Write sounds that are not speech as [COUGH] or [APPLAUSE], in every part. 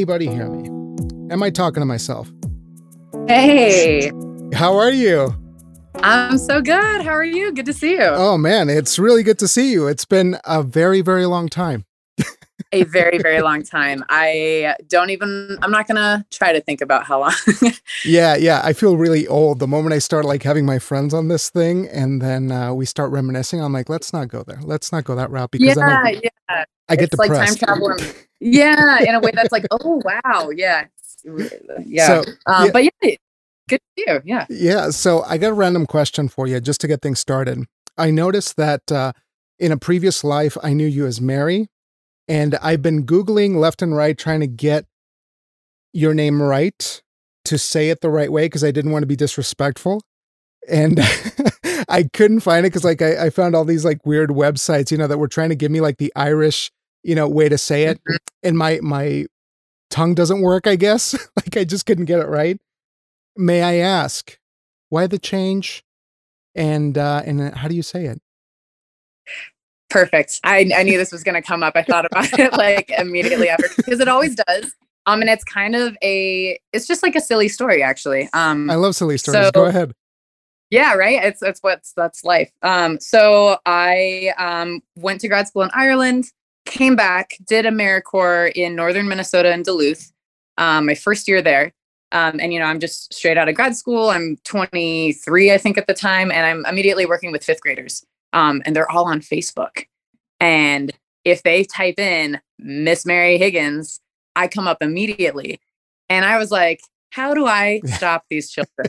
anybody hear me? Am I talking to myself? Hey. How are you? I'm so good. How are you? Good to see you. Oh man, it's really good to see you. It's been a very, very long time. a very, very long time. I don't even, I'm not going to try to think about how long. [LAUGHS] yeah, yeah. I feel really old. The moment I start like having my friends on this thing and then uh, we start reminiscing, I'm like, let's not go there. Let's not go that route because yeah, I, yeah. I get it's depressed. like time travel. [LAUGHS] yeah, in a way that's like, oh, wow. Yeah. Yeah. So, um, yeah. But yeah, good to you. Yeah. Yeah. So I got a random question for you just to get things started. I noticed that uh, in a previous life, I knew you as Mary and I've been Googling left and right trying to get your name right to say it the right way because I didn't want to be disrespectful. And [LAUGHS] I couldn't find it because like I, I, found all these like weird websites, you know, that were trying to give me like the Irish, you know, way to say it. Mm-hmm. And my my tongue doesn't work, I guess. [LAUGHS] like I just couldn't get it right. May I ask why the change? And uh and how do you say it? Perfect. I, I knew this was going to come up. I thought about [LAUGHS] it like immediately after because it always does. Um, and it's kind of a, it's just like a silly story, actually. Um, I love silly stories. So, Go ahead. Yeah, right. It's it's what's that's life. Um, so I um went to grad school in Ireland, came back, did AmeriCorps in northern Minnesota in Duluth. Um, my first year there. Um, and you know, I'm just straight out of grad school. I'm 23, I think, at the time, and I'm immediately working with fifth graders um, and they're all on Facebook. And if they type in Miss Mary Higgins, I come up immediately. And I was like, how do I [LAUGHS] stop these children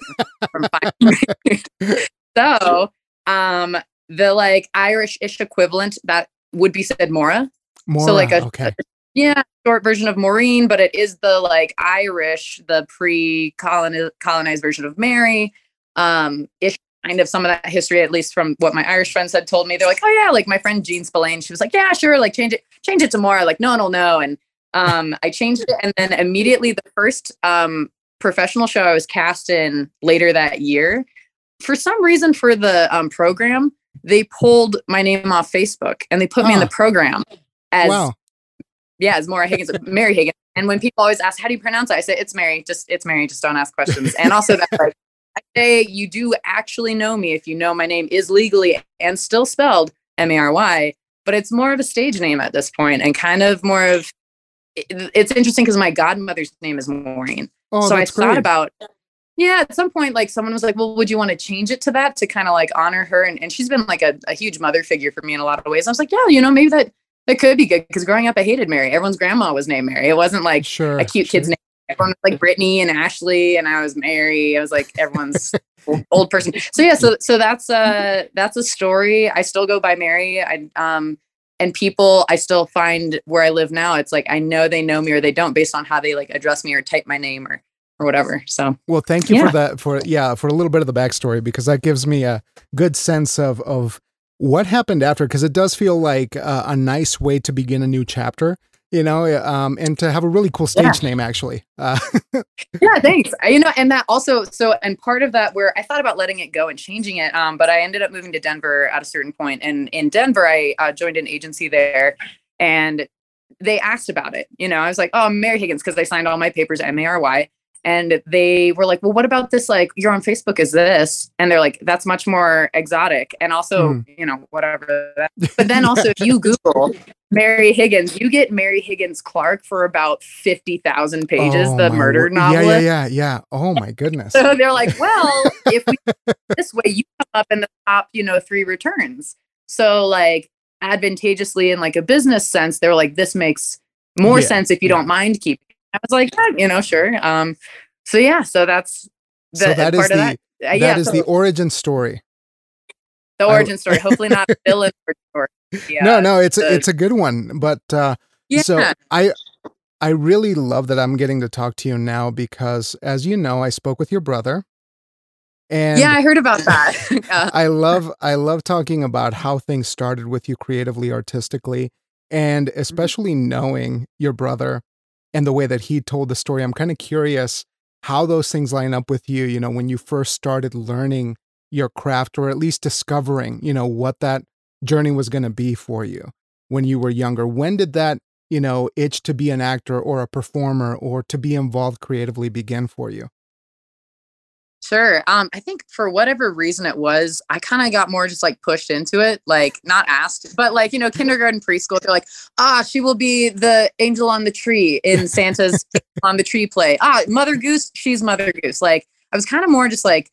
from finding me? [LAUGHS] so um the like Irish-ish equivalent that would be said Maura. Maura so like a, okay. yeah, short version of Maureen, but it is the like Irish, the pre-colonized version of Mary. Um, ish kind of some of that history, at least from what my Irish friends had told me. They're like, oh yeah, like my friend Jean Spillane, she was like, yeah, sure, like change it, change it to more. Like, no, no, no. And um, I changed it, and then immediately the first um, professional show I was cast in later that year, for some reason for the um, program, they pulled my name off Facebook and they put me in the program as wow. yeah, as Maura Higgins, Mary Higgins. And when people always ask, how do you pronounce it? I say, it's Mary, just it's Mary, just don't ask questions. And also that like [LAUGHS] I say you do actually know me if you know my name is legally and still spelled M A R Y, but it's more of a stage name at this point and kind of more of it's interesting because my godmother's name is Maureen. Oh, so I thought great. about yeah, at some point, like someone was like, Well, would you want to change it to that to kind of like honor her? And, and she's been like a, a huge mother figure for me in a lot of ways. I was like, Yeah, you know, maybe that that could be good because growing up, I hated Mary. Everyone's grandma was named Mary. It wasn't like sure, a cute sure. kid's name everyone was like Brittany and Ashley, and I was Mary. I was like everyone's old person. So yeah, so so that's uh that's a story. I still go by Mary. I um and people I still find where I live now. It's like I know they know me or they don't based on how they like address me or type my name or or whatever. So well, thank you yeah. for that for yeah for a little bit of the backstory because that gives me a good sense of of what happened after because it does feel like uh, a nice way to begin a new chapter you know, um, and to have a really cool stage yeah. name actually. Uh, [LAUGHS] yeah, thanks. You know, and that also, so, and part of that where I thought about letting it go and changing it, um, but I ended up moving to Denver at a certain. And in Denver, I uh, joined an agency there and they asked about it. You know, I was like, oh, I'm Mary Higgins because they signed all my papers M A R Y and they were like well what about this like you're on facebook is this? And they're like that's much more exotic and also mm. you know whatever. [LAUGHS] But then also if you google mary higgins you get mary higgins clark for about 50000 pages oh, the murder novel yeah yeah yeah yeah. Oh my goodness. [LAUGHS] So they're like well if we [LAUGHS] this way you come up in the top you know three returns. So like advantageously in like a business sense they're like this makes more yeah, sense if you yeah. don't mind keeping I was like, yeah, you know, sure. Um, so yeah, so that's the so that part is of the, that. Uh, yeah, is so the origin story. The origin I, story. Hopefully not [LAUGHS] villain story. Yeah, no, no, it's the, a, it's a good one. But uh, yeah. so I I really love that I'm getting to talk to you now because, as you know, I spoke with your brother. And yeah, I heard about that. [LAUGHS] [LAUGHS] yeah. I love I love talking about how things started with you creatively, artistically, and mm-hmm. especially knowing your brother and the way that he told the story. I'm kind of curious how those things line up with you, you know, when you first started learning your craft or at least discovering, you know, what that journey was going to be for you when you were younger. When did that you know, itch to be an actor or a performer or to be involved creatively begin for you? Sure. Um, I think for whatever reason it was, I kind of got more just like pushed into it, like not asked, but like, you know, [LAUGHS] kindergarten, preschool, they're like, ah, she will be the angel on the tree in Santa's [LAUGHS] on the tree play. Ah, Mother Goose, she's Mother Goose. Like, I was kind of more just like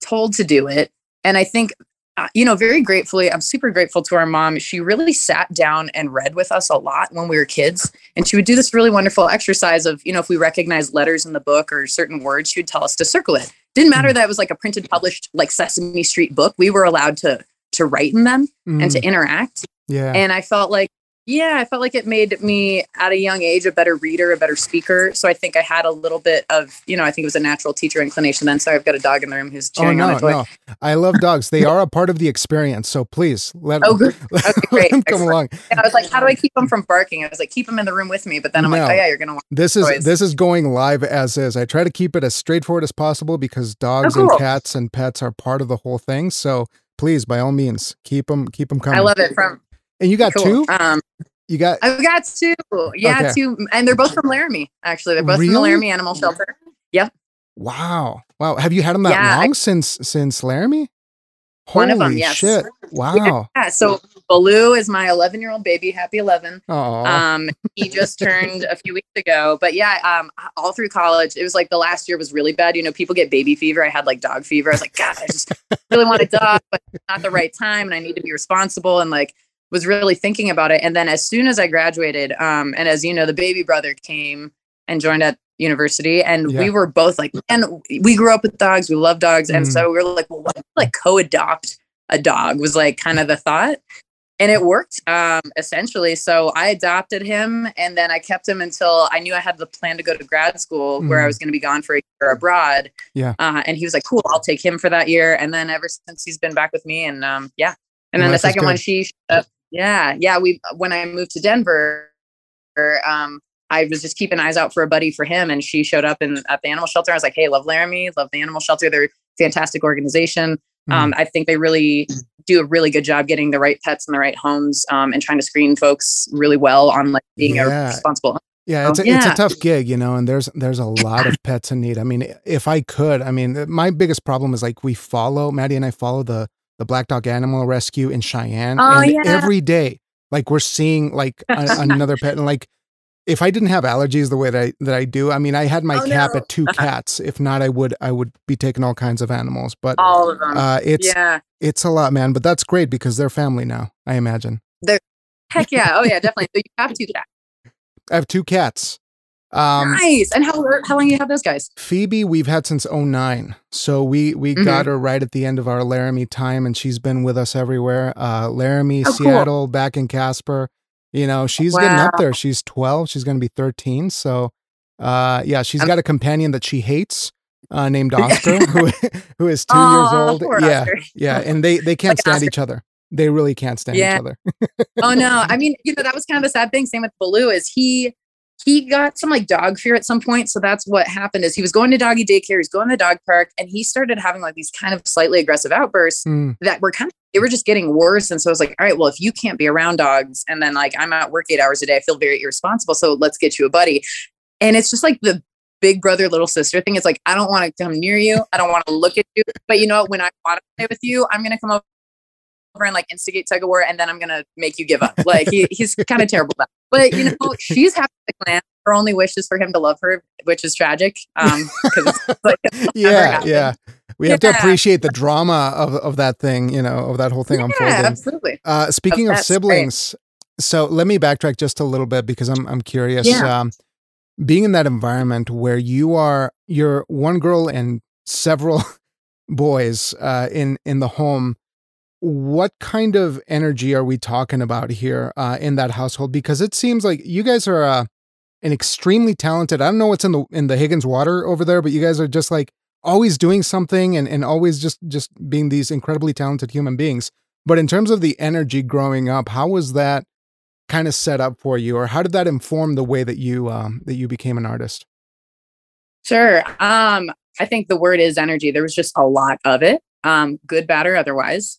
told to do it. And I think uh, you know, very gratefully, I'm super grateful to our mom. She really sat down and read with us a lot when we were kids. And she would do this really wonderful exercise of, you know, if we recognized letters in the book or certain words, she would tell us to circle it. Didn't matter mm. that it was like a printed, published, like Sesame Street book. We were allowed to to write in them mm. and to mm. interact. Yeah. And I felt like yeah, I felt like it made me at a young age a better reader, a better speaker. So I think I had a little bit of, you know, I think it was a natural teacher inclination then. Sorry, I've got a dog in the room who's oh, chewing oh, no, on a toy. No. I love dogs. They are a part of the experience. So please let, oh. [LAUGHS] Okay, great. let come along. And I was like, how do I keep them from barking? I was like, keep them in the room with me. But then I'm no. like, oh yeah, you're gonna. This is toys. this is going live as is. I try to keep it as straightforward as possible because oh, dogs oh, cool. and cats and pets are part of the whole thing. So please, by all means, keep them keep them coming. I love it. From and you got cool. two. Um, you got? I've got two. Yeah, okay. two, and they're both from Laramie. Actually, they're both really? from the Laramie Animal Shelter. Yep. Wow. Wow. Have you had them that yeah, long I, since since Laramie? Holy one of them, yes. shit! Wow. Yeah. So Baloo is my 11 year old baby. Happy 11. Aww. Um, he just turned a few weeks ago. But yeah, um, all through college, it was like the last year was really bad. You know, people get baby fever. I had like dog fever. I was like, God, I just really want a dog, but not the right time, and I need to be responsible and like was really thinking about it. And then as soon as I graduated, um, and as you know, the baby brother came and joined at university, and yeah. we were both like, and we grew up with dogs, we love dogs, mm. and so we were like, well, what if, like co-adopt a dog was like kind of the thought. And it worked um, essentially. So I adopted him and then I kept him until I knew I had the plan to go to grad school mm. where I mm. was going to be gone for a year abroad. Yeah. Uh, and he was like, cool, I'll take him for that year. And then ever since he's been back with me. And um, yeah. And then the second one, she yeah, yeah. We when I moved to Denver, um, I was just keeping eyes out for a buddy for him, and she showed up in at the animal shelter. I was like, "Hey, love Laramie, love the animal shelter. They're fantastic organization. Mm-hmm. Um, I think they really do a really good job getting the right pets in the right homes um, and trying to screen folks really well on like being yeah. a responsible yeah, it's a, yeah. it's a tough gig, you know, and there's there's a lot of pets in need. I mean, if I could, I mean, my biggest problem is like we follow Maddie and I follow the the Black Dog Animal Rescue in Cheyenne. Oh, and yeah. every day, like we're seeing like a, [LAUGHS] another pet. And like if I didn't have allergies the way that I that I do, I mean I had my oh, cap no. at two [LAUGHS] cats. If not, I would I would be taking all kinds of animals. But all of them. Uh, it's yeah. it's a lot, man. But that's great because they're family now, I imagine. They're heck yeah. Oh yeah, definitely. So you have two cats. I have two cats. Um, nice. And how how long you have those guys? Phoebe, we've had since 09. So we we mm-hmm. got her right at the end of our Laramie time, and she's been with us everywhere. Uh, Laramie, oh, Seattle, cool. back in Casper. You know, she's wow. getting up there. She's 12. She's going to be 13. So, uh, yeah, she's got a companion that she hates. Uh, named [LAUGHS] Oscar, who who is two oh, years old. Yeah, Oscar. yeah, [LAUGHS] and they they can't like stand Oscar. each other. They really can't stand yeah. each other. oh no, I [LAUGHS] mean, you know, that was kind of a sad thing. Same with Baloo is he he got some like dog fear at some point. So that's what happened is he was going to doggy daycare, he's going to the dog park, and he started having like these kind of slightly aggressive outbursts mm. that were kind of they were just getting worse. And so I was like, all right, well, if you can't be around dogs and then like I'm at work eight hours a day, I feel very irresponsible. So let's get you a buddy. And it's just like the big brother, little sister thing. It's like, I don't want to come near you. I don't want to look at you. But you know, what? when I want to play with you, I'm going to come over and like instigate tug of war and then I'm going to make you give up. Like he, he's kind of terrible. But you know, she's happy to plan. Her only wish is for him to love her, which is tragic. Um, [LAUGHS] like, yeah, yeah. We have yeah. to appreciate the drama of, of that thing, you know, of that whole thing yeah, unfolding. Absolutely. Uh, speaking oh, of siblings, great. so let me backtrack just a little bit because I'm I'm curious. Yeah. Um, being in that environment where you are, you're one girl and several [LAUGHS] boys uh, in in the home what kind of energy are we talking about here uh, in that household? Because it seems like you guys are uh, an extremely talented. I don't know what's in the in the Higgins water over there, but you guys are just like always doing something and and always just just being these incredibly talented human beings. But in terms of the energy growing up, how was that kind of set up for you, or how did that inform the way that you um, that you became an artist? Sure. Um, I think the word is energy. There was just a lot of it, um, good, bad, or otherwise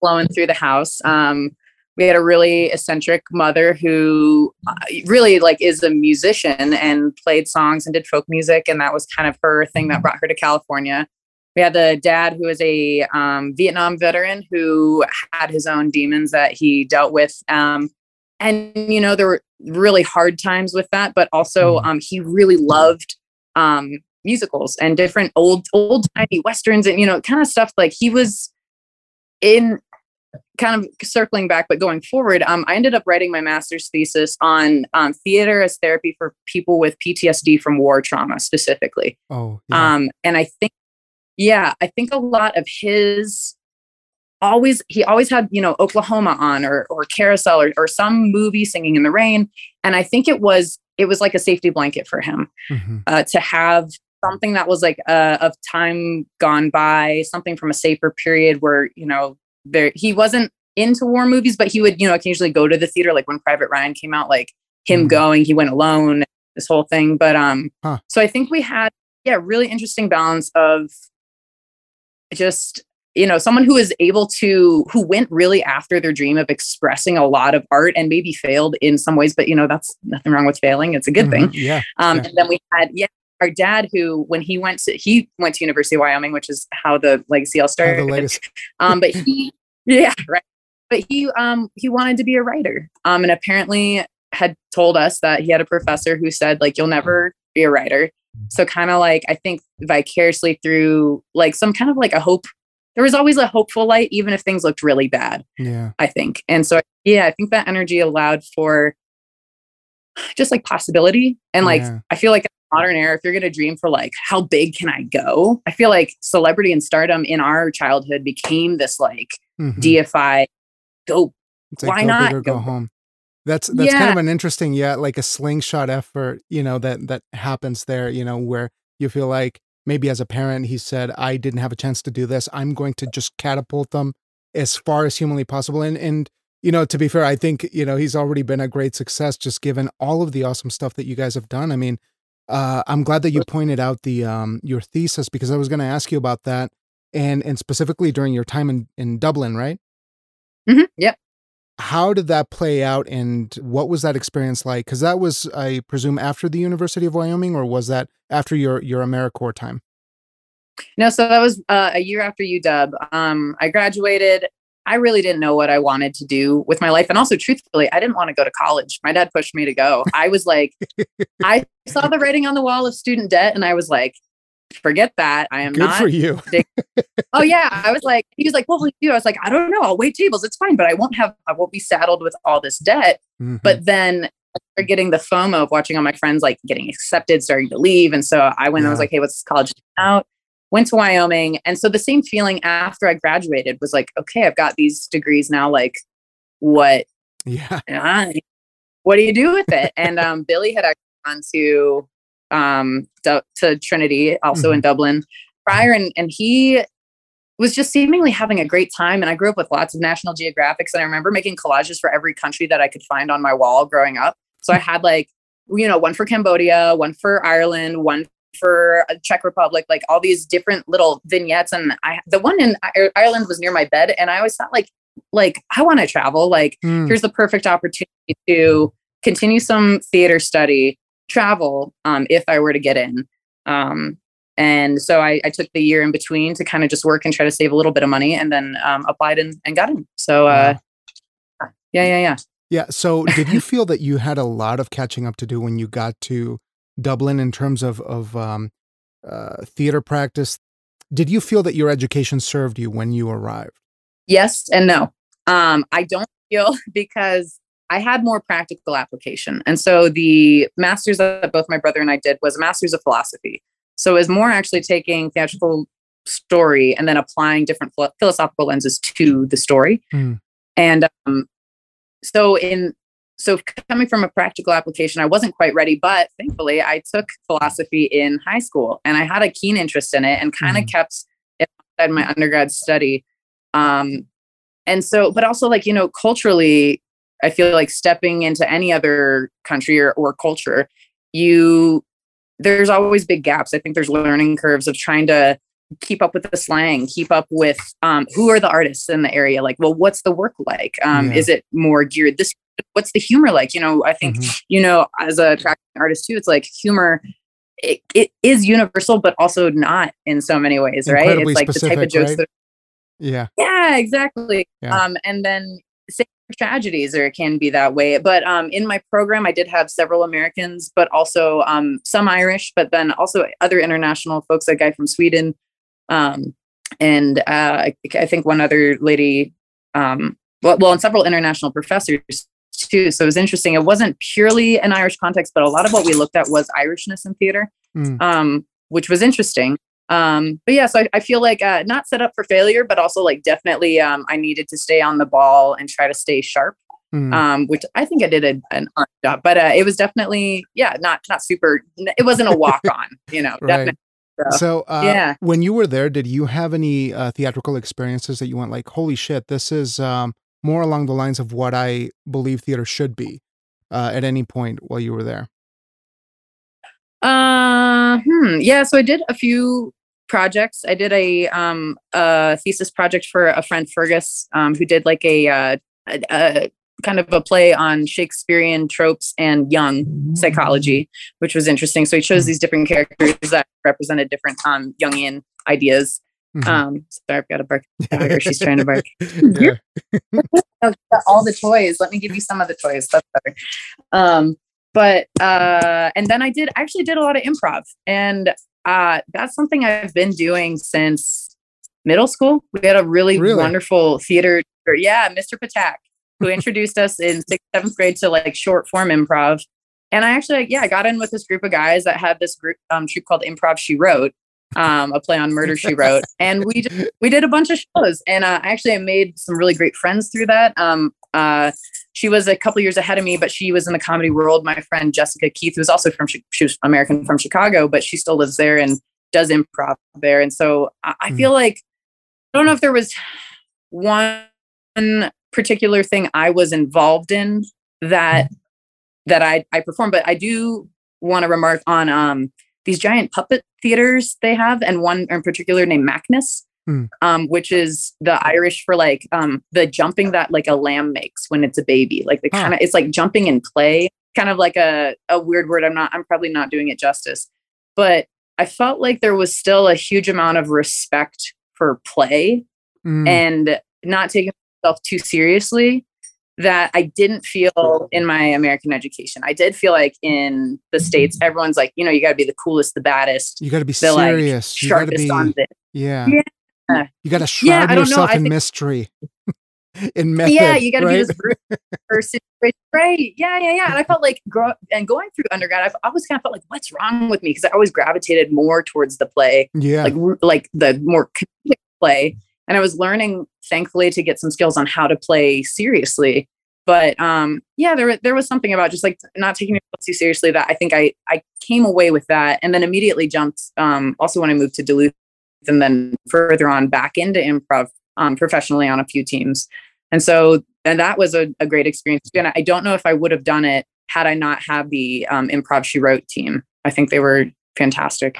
flowing through the house. Um, we had a really eccentric mother who uh, really like is a musician and played songs and did folk music and that was kind of her thing that brought her to california. We had the dad who was a um, vietnam veteran who had his own demons that he dealt with. Um, and you know there were really hard times with that but also um, he really loved um, musicals and different old old timey westerns and you know kind of stuff. Like he was in kind of circling back, but going forward, um, I ended up writing my master's thesis on um, theater as therapy for people with PTSD from war trauma specifically. Oh, yeah. um, and I think, yeah, I think a lot of his always he always had you know Oklahoma on or or Carousel or, or some movie singing in the rain, and I think it was it was like a safety blanket for him mm-hmm. uh, to have something that was like uh, of time gone by, something from a safer period where you know there he wasn't into war movies, but he would, you know, occasionally go to the theater. Like when Private Ryan came out, like him mm. going, he went alone, this whole thing. But um, huh. so I think we had, yeah, really interesting balance of just you know someone who is able to who went really after their dream of expressing a lot of art and maybe failed in some ways but you know that's nothing wrong with failing it's a good mm-hmm. thing yeah um yeah. and then we had yeah our dad who when he went to he went to university of wyoming which is how the legacy all started the um but he yeah [LAUGHS] right. But he um he wanted to be a writer um and apparently had told us that he had a professor who said like you'll never be a writer. So kind of like i think vicariously through like some kind of like a hope there was always a hopeful light even if things looked really bad yeah. I think. And so yeah i think that energy allowed for just like possibility and like yeah. i feel like modern era if you're going to dream for like how big can i go? I feel like celebrity and stardom in our childhood became this like mm-hmm. deified go. It's like, Why go not go, go home? That's that's yeah. kind of an interesting, yeah, like a slingshot effort, you know, that that happens there, you know, where you feel like maybe as a parent, he said, I didn't have a chance to do this. I'm going to just catapult them as far as humanly possible. And and you know, to be fair, I think, you know, he's already been a great success just given all of the awesome stuff that you guys have done. I mean, uh, I'm glad that you pointed out the um your thesis because I was gonna ask you about that and and specifically during your time in, in Dublin, right? Mm-hmm. Yep. How did that play out, and what was that experience like? Because that was, I presume, after the University of Wyoming, or was that after your your AmeriCorps time? No, so that was uh, a year after UW. Um, I graduated. I really didn't know what I wanted to do with my life. And also, truthfully, I didn't want to go to college. My dad pushed me to go. I was like, I saw the writing on the wall of student debt, and I was like, forget that. I am Good not for you. [LAUGHS] oh yeah. I was like, he was like, what will you do? I was like, I don't know. I'll wait tables. It's fine, but I won't have, I won't be saddled with all this debt. Mm-hmm. But then I getting the FOMO of watching all my friends like getting accepted, starting to leave. And so I went yeah. and I was like, hey, what's college out? Went to Wyoming. And so the same feeling after I graduated was like, okay, I've got these degrees now. Like, what? Yeah. what do you do with it? and um, Billy had actually gone to um, to, to Trinity, also mm-hmm. in Dublin prior, and and he was just seemingly having a great time. And I grew up with lots of National Geographics, and I remember making collages for every country that I could find on my wall growing up. So I had like you know one for Cambodia, one for Ireland, one for Czech Republic, like all these different little vignettes. And I the one in Ireland was near my bed, and I always thought like like I want to travel. Like mm. here's the perfect opportunity to continue some theater study travel um, if I were to get in. Um, and so I, I, took the year in between to kind of just work and try to save a little bit of money and then um, applied and, and got in. So, uh, yeah, yeah, yeah. Yeah. So, did you feel that you had a lot of catching up to do when you got to Dublin in terms of, of um, uh, theater practice? Did you feel that your education served you when you arrived? Yes and no. Um, I don't feel [LAUGHS] because I had more practical application. And so the master's that both my brother and I did was a master's of philosophy. So it was more actually taking theatrical story and then applying different philosophical lenses to the story. Mm. And um, so in so coming from a practical application, I wasn't quite ready, but thankfully I took philosophy in high school and I had a keen interest in it and kind of mm. kept it inside my undergrad study. Um, and so, but also like, you know, culturally, I feel like stepping into any other country or, or culture, you there's always big gaps. I think there's learning curves of trying to keep up with the slang, keep up with um, who are the artists in the area. Like, well, what's the work like? Um, Yeah. Is it more geared this? What's the humor like? You know, I think Mhm. you know as a track artist too, it's like humor. It, it is universal, but also not in so many ways, right? Incredibly it's like the type specific, of jokes right? that Yeah. yeah, exactly. Yeah. Um, and then tragedies, or it can be that way. But um, in my program, I did have several Americans, but also um, some Irish, but then also other international folks. A guy from Sweden, um, and uh, I, I think one other lady. Um, well, well, and several international professors too. So it was interesting. It wasn't purely an Irish context, but a lot of what we looked at was Irishness in theater Mm. um, which was interesting. Um, but yeah, so I, I feel like uh, not set up for failure, but also like definitely um, I needed to stay on the ball and try to stay sharp, Mm. um, which I think I did a, an honest job. But uh, it was definitely yeah, not not super. It wasn't a walk on, [LAUGHS] you know. Right. Definitely. So, So, uh, yeah. when you were there, did you have any uh, theatrical experiences that you went like, "Holy shit, this is um, more along the lines of what I believe theater should be"? Uh, at any point while you were there, Uh, hmm. Yeah. So I did a few projects. I did a um a thesis project for a friend Fergus, um, who did like a uh a, a kind of a play on Shakespearean tropes and Jung psychology, which was interesting. So he chose these different characters that represented different um Jungian ideas. Mhm. Um, sorry, I've got a bark. she's trying to bark. [LAUGHS] [LAUGHS] all the toys. Let me give you some of the toys. That's better. Um, but uh, and then I did I actually did a lot of improv, and uh, that's something I've been doing since middle school. We had a really, Really? wonderful theater. Yeah, Mr. Patak, who introduced us in sixth, seventh grade to like short form improv. And I actually, yeah, I got in with this group of guys that had this group um, troupe called Improv She Wrote, um, a play on murder she wrote, and we just, we did a bunch of shows. And uh, actually, I made some really great friends through that. Um, uh, she was a couple years ahead of me, but she was in the comedy world. My friend Jessica Keith, who's also from she was American from Chicago, but she still lives there and does improv there. And so I, I Hmm. feel like I don't know if there was one particular thing I was involved in that that I I performed, but I do want to remark on um these giant puppet theaters they have, and one in particular named Macnas, Hmm. um, which is the Irish for like um the jumping that like a lamb makes when it's a baby. Like the kind of it's like jumping in play, kind of like a, a weird word. I'm not I'm probably not doing it justice. But I felt like there was still a huge amount of respect for play Mm. and not taking myself too seriously that I didn't feel in my American education. I did feel like in the States, everyone's like, you know, you got to be the coolest, the baddest, you got to be like serious. to sharpest be, on this. yeah. Yeah. You got to Yeah, shroud know, yourself in think- mystery, [LAUGHS] [LAUGHS] in method. yeah, you got to right? be this person. Right. Yeah, yeah, yeah. And I felt like grow and going through undergrad, I've always kind of felt like, what's wrong with me? Because I always gravitated more towards the play Yeah. like like the more comedic play and i was learning thankfully to get some skills on how to play seriously but um yeah there there was something about just like not taking yourself too seriously that i think i i came away with that and then immediately jumped um also when i moved to duluth and then further on back into improv um professionally on a few teams. And so and that was a, a great experience. And i don't know if i would have done it had i not had the um, improv she wrote team. I think they were fantastic.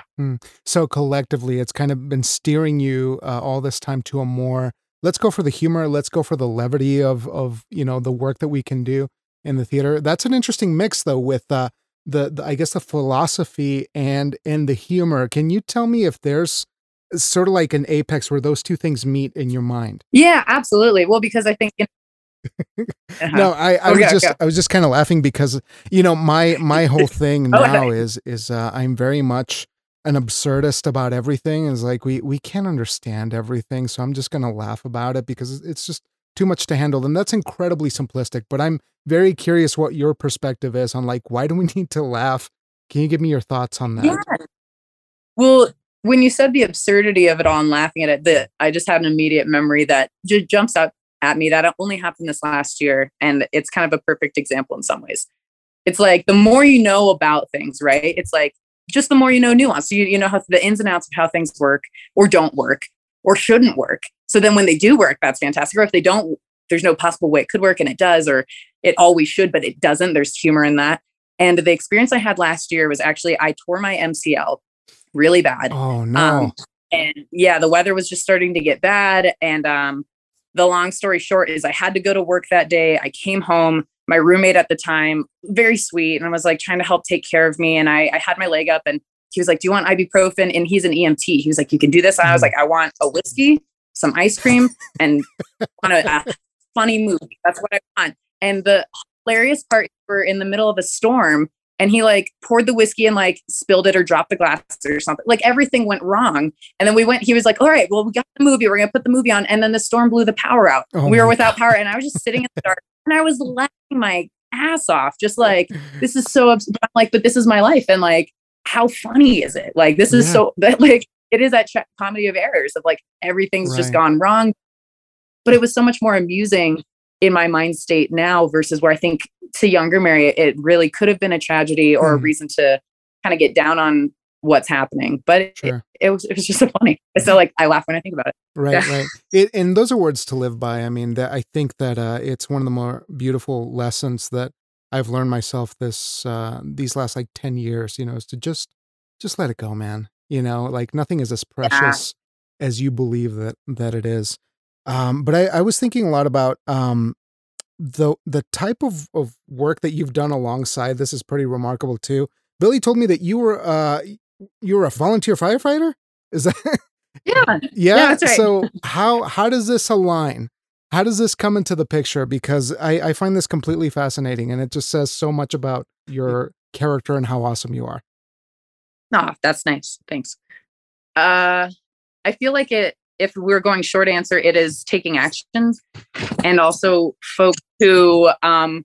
So collectively it's kind of been steering you uh, all this time to a more let's go for the humor let's go for the levity of of you know the work that we can do in the theater. That's an interesting mix though with uh the, the i guess the philosophy and and the humor. Can you tell me if there's sort of like an apex where those two things meet in your mind Yeah, absolutely. Well, because I think. [LAUGHS] Uh-huh. no i i Oh, was just go. i was just kind of laughing because you know my my [LAUGHS] whole thing Oh, now okay. is is uh, i'm very much an absurdist about everything is like we we can't understand everything so i'm just going to laugh about it because it's just too much to handle and that's incredibly simplistic but i'm very curious what your perspective is on like why do we [LAUGHS] need to laugh can you give me your thoughts on that Yeah. Well, when you said the absurdity of it all and laughing at it, the I just had an immediate memory that jumps out at me that only happened this last year, and it's kind of a perfect example in some ways. It's like the more you know about things, right? It's like just the more you know nuance. You you know how the ins and outs of how things work or don't work or shouldn't work. So then when they do work, that's fantastic. Or if they don't, there's no possible way it could work and it does, or it always should, but it doesn't. There's humor in that. And the experience I had last year was actually I tore my MCL really bad. oh no Um, and yeah, the weather was just starting to get bad. And um, the long story short is I had to go to work that day. I came home. My roommate at the time, very sweet, and was like trying to help take care of me. And I, I had my leg up, and he was like, "Do you want ibuprofen?" And he's an EMT. He was like, "You can do this." And I was mm-hmm. like, "I want a whiskey, some ice cream, and on a, a funny movie. That's what I want." And the hilarious part, we're in the middle of a storm, and he like poured the whiskey and like spilled it or dropped the glass or something. Like everything went wrong. And then we went, he was like, all right, well, we got the movie. We're going to put the movie on. And then the storm blew the power out. Oh we were without God. power. And I was just sitting in the dark [LAUGHS] and I was laughing my ass off, just like, this is so, abs-. like, but this is my life. And like, how funny is it? Like, this is yeah. so, [LAUGHS] that like, it is that ch- comedy of errors of like, everything's right. just gone wrong. But it was so much more amusing in my mind state now versus where I think to younger Mary, it really could have been a tragedy or mm. a hmm. reason to kind of get down on what's happening. But sure. it, it, was it was just so funny. So like I laugh when I think about it. Right, yeah. [LAUGHS] right. It, and those are words to live by. I mean, that I think that uh, it's one of the more beautiful lessons that I've learned myself this uh, these last like ten years. You know, is to just just let it go, man. You know, like nothing is as precious yeah. as you believe that that it is. Um, but I, I was thinking a lot about um, the the type of, of work that you've done alongside this is pretty remarkable too. Billy told me that you were uh you were a volunteer firefighter. Is that yeah [LAUGHS] yeah? yeah right. So how how does this align? How does this come into the picture? Because I, I find this completely fascinating, and it just says so much about your character and how awesome you are. No, oh, that's nice. Thanks. Uh, I feel like it if we're going short answer, it is taking actions and also folks who, um,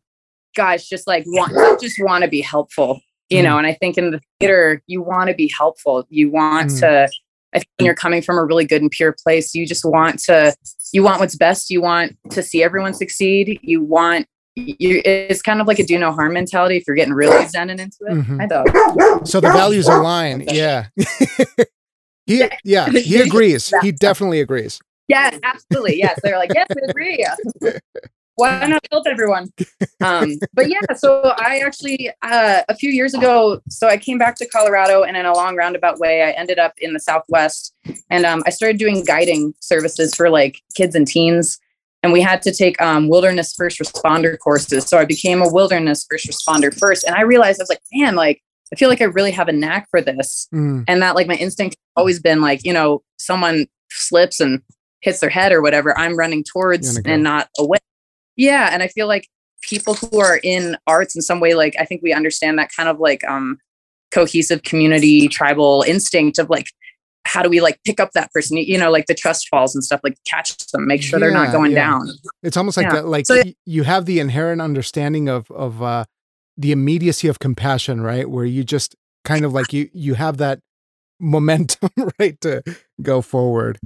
guys, just like want just want to be helpful, you mm. know. And I think in the theater, you want to be helpful. You want mm. to. I think when you're coming from a really good and pure place, you just want to. You want what's best. You want to see everyone succeed. You want you it's kind of like a do no harm mentality if you're getting really [LAUGHS] zen into it. Mm-hmm. I thought. So the values align. Yeah. [LAUGHS] He yeah, [LAUGHS] he agrees. he definitely agrees. Yes, absolutely. Yes, they're like, yes, we agree. [LAUGHS] Why not help everyone? Um, but yeah, so I actually uh, a few years ago, so I came back to Colorado, and in a long roundabout way, I ended up in the Southwest, and um, I started doing guiding services for like kids and teens. And we had to take um, wilderness first responder courses. So I became a wilderness first responder first. And I realized I was like, man, like I feel like I really have a knack for this. Mm. And that like my instinct always been like, you know, someone slips and hits their head or whatever, I'm running towards and not away. Yeah. And I feel like people who are in arts in some way, like I think we understand that kind of like um cohesive community tribal instinct of like how do we like pick up that person you know like the trust falls and stuff like catch them make sure yeah, they're not going yeah. down it's almost like yeah. that like so, you have the inherent understanding of of uh the immediacy of compassion, right? Where you just kind of like you you have that momentum, [LAUGHS] right, to go forward.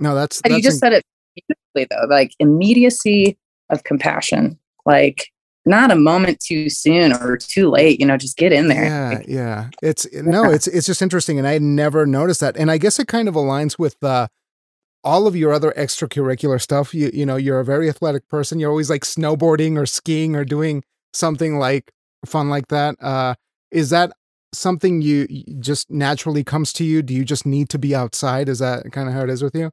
No, that's, that's you just inc- said it beautifully though, like immediacy of compassion, like not a moment too soon or too late, you know, just get in there. Yeah, like, yeah. It's no, it's it's just interesting, and I never noticed that, and I guess it kind of aligns with uh, all of your other extracurricular stuff. You you know, you're a very athletic person. You're always like snowboarding or skiing or doing something like fun like that. Uh, is that something you, just naturally comes to you? Do you just need to be outside? Is that kind of how it is with you?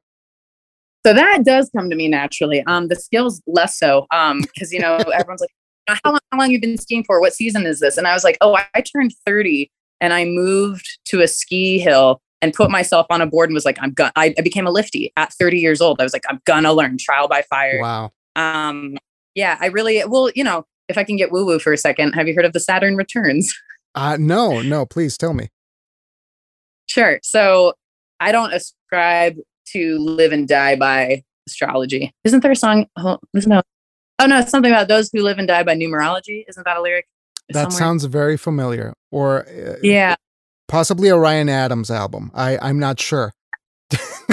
So that does come to me naturally. Um, the skills less so. Um, because you know everyone's like, how long, how long you been skiing for? What season is this? And I was like, oh, I, I turned thirty and I moved to a ski hill and put myself on a board and was like, I'm gonna. I, I became a lifty at 30 years old. I was like, I'm gonna learn trial by fire. Wow. Um, yeah, I really well, you know, if I can get woo woo for a second, have you heard of the Saturn returns? [LAUGHS] Uh, no, no, please tell me. Sure. So I don't ascribe to live and die by astrology. Isn't there a song? Oh, no. Oh, no, it's something about those who live and die by numerology. Isn't that a lyric? That somewhere? sounds very familiar. Or, uh, yeah. Possibly a Ryan Adams album. I, I'm not sure.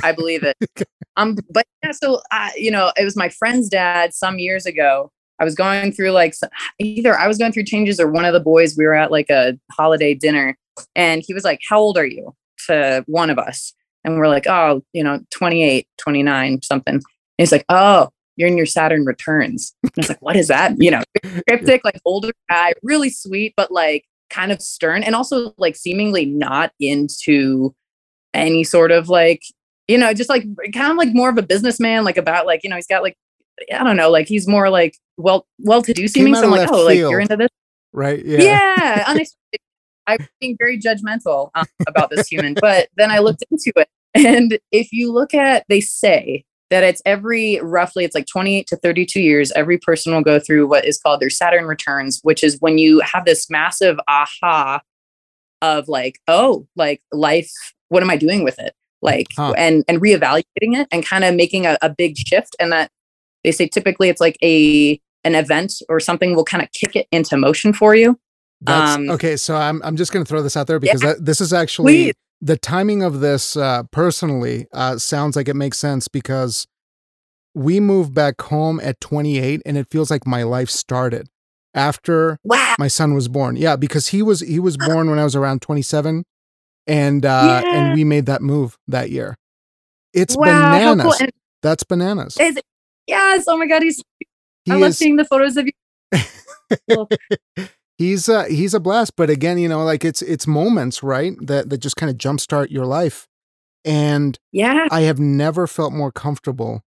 I believe it. [LAUGHS] Um, but yeah, so uh, you know, it was my friend's dad some years ago I was going through like either I was going through changes or one of the boys, we were at like a holiday dinner and he was like, How old are you? to one of us. And we're like, Oh, you know, 28, 29, something. And he's like, Oh, you're in your Saturn returns. And I was like, What is that? You know, cryptic, like older guy, really sweet, but like kind of stern and also like seemingly not into any sort of like you know just like kind of like more of a businessman like about like you know he's got like i don't know like he's more like well well to do seeming so i'm like oh like you're into this? Right yeah. Yeah unexpected i was being very judgmental um, about this human but then i looked into it and if you look at they say that it's every roughly it's like 28 to 32 years every person will go through what is called their saturn returns which is when you have this massive aha of like oh like life what am i doing with it? Like huh. and and reevaluating it and kind of making a, a big shift and that they say typically it's like a an event or something will kind of kick it into motion for you um, okay so i'm i'm just going to throw this out there because yeah, that, this is actually please. the timing of this uh, personally uh, sounds like it makes sense because we moved back home at 28 and it feels like my life started after wow. my son was born yeah because he was he was born when i was around 27 and uh yeah. and we made that move that year. It's wow, bananas. Cool. That's bananas. Yes. Oh my god, he's. He I love seeing the photos of you. [LAUGHS] he's uh he's a blast, but again, you know, like it's it's moments, right, that that just kind of jumpstart your life. And yeah, I have never felt more comfortable,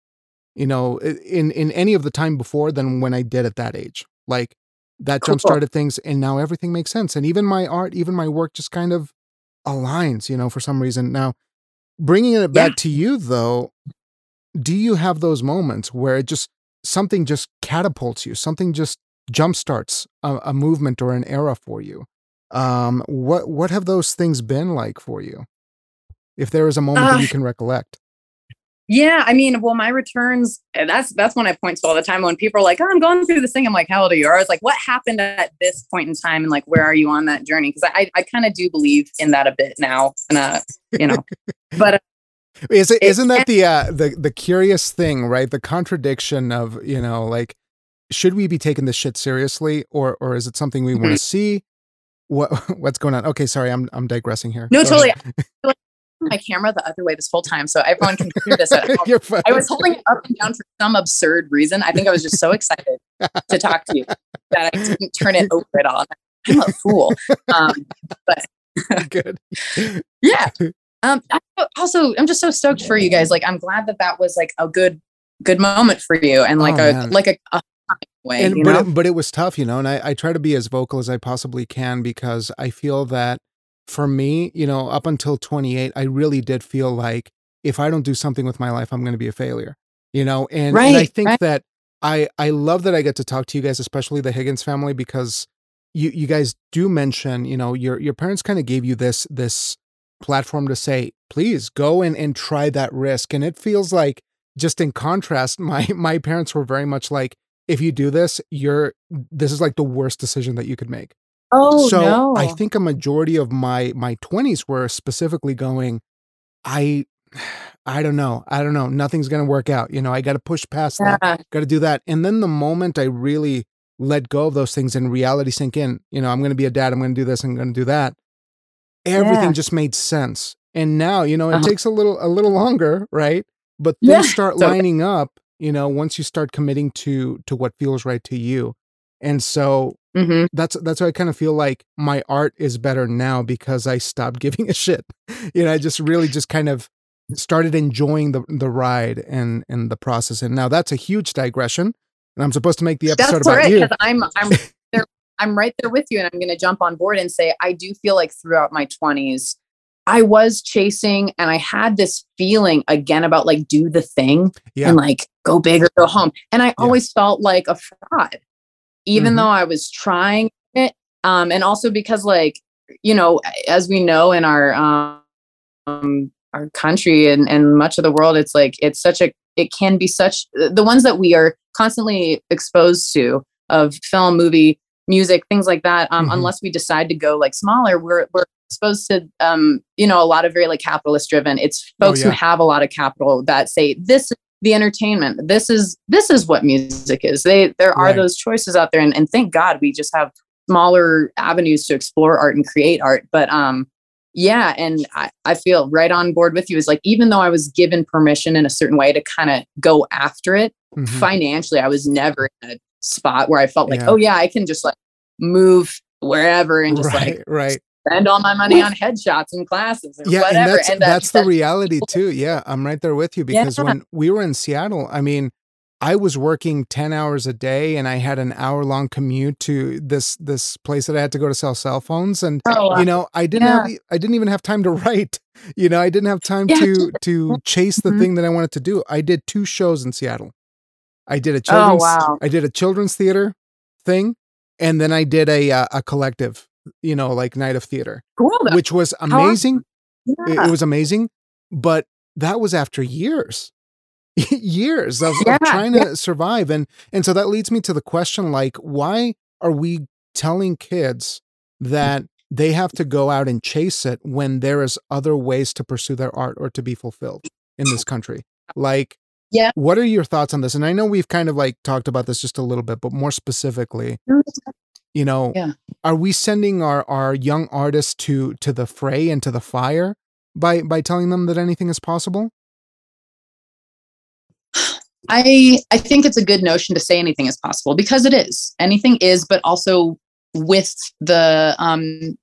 you know, in in any of the time before than when I did at that age. Like that cool. jump started things, and now everything makes sense. And even my art, even my work, just kind of aligns, you know, for some reason. Now, bringing it back yeah. to you though, do you have those moments where it just something just catapults you, something just jumpstarts a, a movement or an era for you? Um, what what have those things been like for you? If there is a moment uh, that you can recollect. Yeah, I mean, well, my returns, eh, that's that's when I point to all the time when people are like, oh, I'm going through this thing. I'm like, how old are you? Or I was like, what happened at this point in time? And like, where are you on that journey? Because I, I kind of do believe in that a bit now. And uh, you know, but uh, is it isn't that the uh the the curious thing, right? The contradiction of, you know, like, should we be taking this shit seriously or or is it something we mm-hmm. want to see? What [LAUGHS] what's going on? Okay, sorry, I'm I'm digressing here. No, totally [LAUGHS] my camera the other way this whole time, so everyone can hear this. [LAUGHS] I was holding it up and down for some absurd reason. I think I was just so excited to talk to you that I didn't turn it over at all. I'm a fool. Um, but good. yeah. Um, also, I'm just so stoked for you guys. Like, I'm glad that that was like a good, good moment for you, and like oh, a man. like a, a way. And, but it, but it was tough, you know. And I, I try to be as vocal as I possibly can because I feel that for me, you know, up until 28, I really did feel like if I don't do something with my life, I'm going to be a failure, you know? And, right, and I think right. that I, I love that I get to talk to you guys, especially the Higgins family, because you, you guys do mention, you know, your, your parents kind of gave you this, this platform to say, please go and, and try that risk. And it feels like just in contrast, [LAUGHS] my, my parents were very much like, if you do this, you're, this is like the worst decision that you could make. Oh, so no. I think a majority of my my 20s were specifically going, I I don't know. I don't know. Nothing's going to work out. You know, I got to push past yeah. that. Got to do that. And then the moment I really let go of those things and reality sink in, you know, I'm going to be a dad. I'm going to do this. I'm going to do that. Everything yeah. just made sense. And now, you know, it uh-huh. takes a little a little longer, right? But [LAUGHS] things yeah, start lining up, you know, once you start committing to to what feels right to you. And so Mm-hmm. That's that's why I kind of feel like my art is better now because I stopped [LAUGHS] giving a shit. You know, I just really just kind of started enjoying the the ride and and the process. And now that's a huge digression. And I'm supposed to make the episode that's about right, you. Because I'm I'm [LAUGHS] there, I'm right there with you, and I'm going to jump on board and say I do feel like throughout my 20s. I was chasing and I had this feeling again about like do the thing yeah. and like go big or go home. And I yeah. always felt like a fraud even mm-hmm. though I was trying it. Um, and also because like, you know, as we know in our um our country and, and much of the world, it's like it's such a it can be such the ones that we are constantly exposed to of film, movie, music, things like that. Um, mm-hmm. unless we decide to go like smaller, we're we're exposed to um, you know, a lot of very like capitalist driven. It's oh, folks oh, yeah. who have a lot of capital that say this is the entertainment this is this is what music is they there are right. those choices out there and, and thank god we just have smaller avenues to explore art and create art but um yeah and I, I feel right on board with you is like even though i was given permission in a certain way to kind of go after it mm-hmm. financially i was never in a spot where i felt like yeah. oh yeah i can just like move wherever and just right, like right spend all my money on headshots and classes or yeah, whatever. and that's and that's the reality too. Yeah, I'm right there with you because Yeah. when we were in Seattle, I mean, I was working 10 hours a day and I had an hour long commute to this this place that I had to go to sell cell phones and Oh, you know, I didn't Yeah. have I didn't even have time to [LAUGHS] write. You know, I didn't have time Yeah. to to chase the Mhm. thing that I wanted to do. I did two shows in Seattle. I did a oh children's wow. I did a children's theater thing and then I did a uh, a collective, you know, like night of theater, Cool. which was amazing it, Yeah. it was amazing but that was after years [LAUGHS] years of, of Yeah, trying to survive and and so that leads me to the question like why are we telling kids that they have to go out and chase it when there is other ways to pursue their art or to be fulfilled in this country like Yeah. what are your thoughts on this and i know we've kind of like talked about this just a little bit but more specifically you know Yeah. are we sending our our young artists to to the fray and to the fire by by telling them that anything is possible I I think it's a good notion to say anything is possible because it is. Anything is, but also with the um,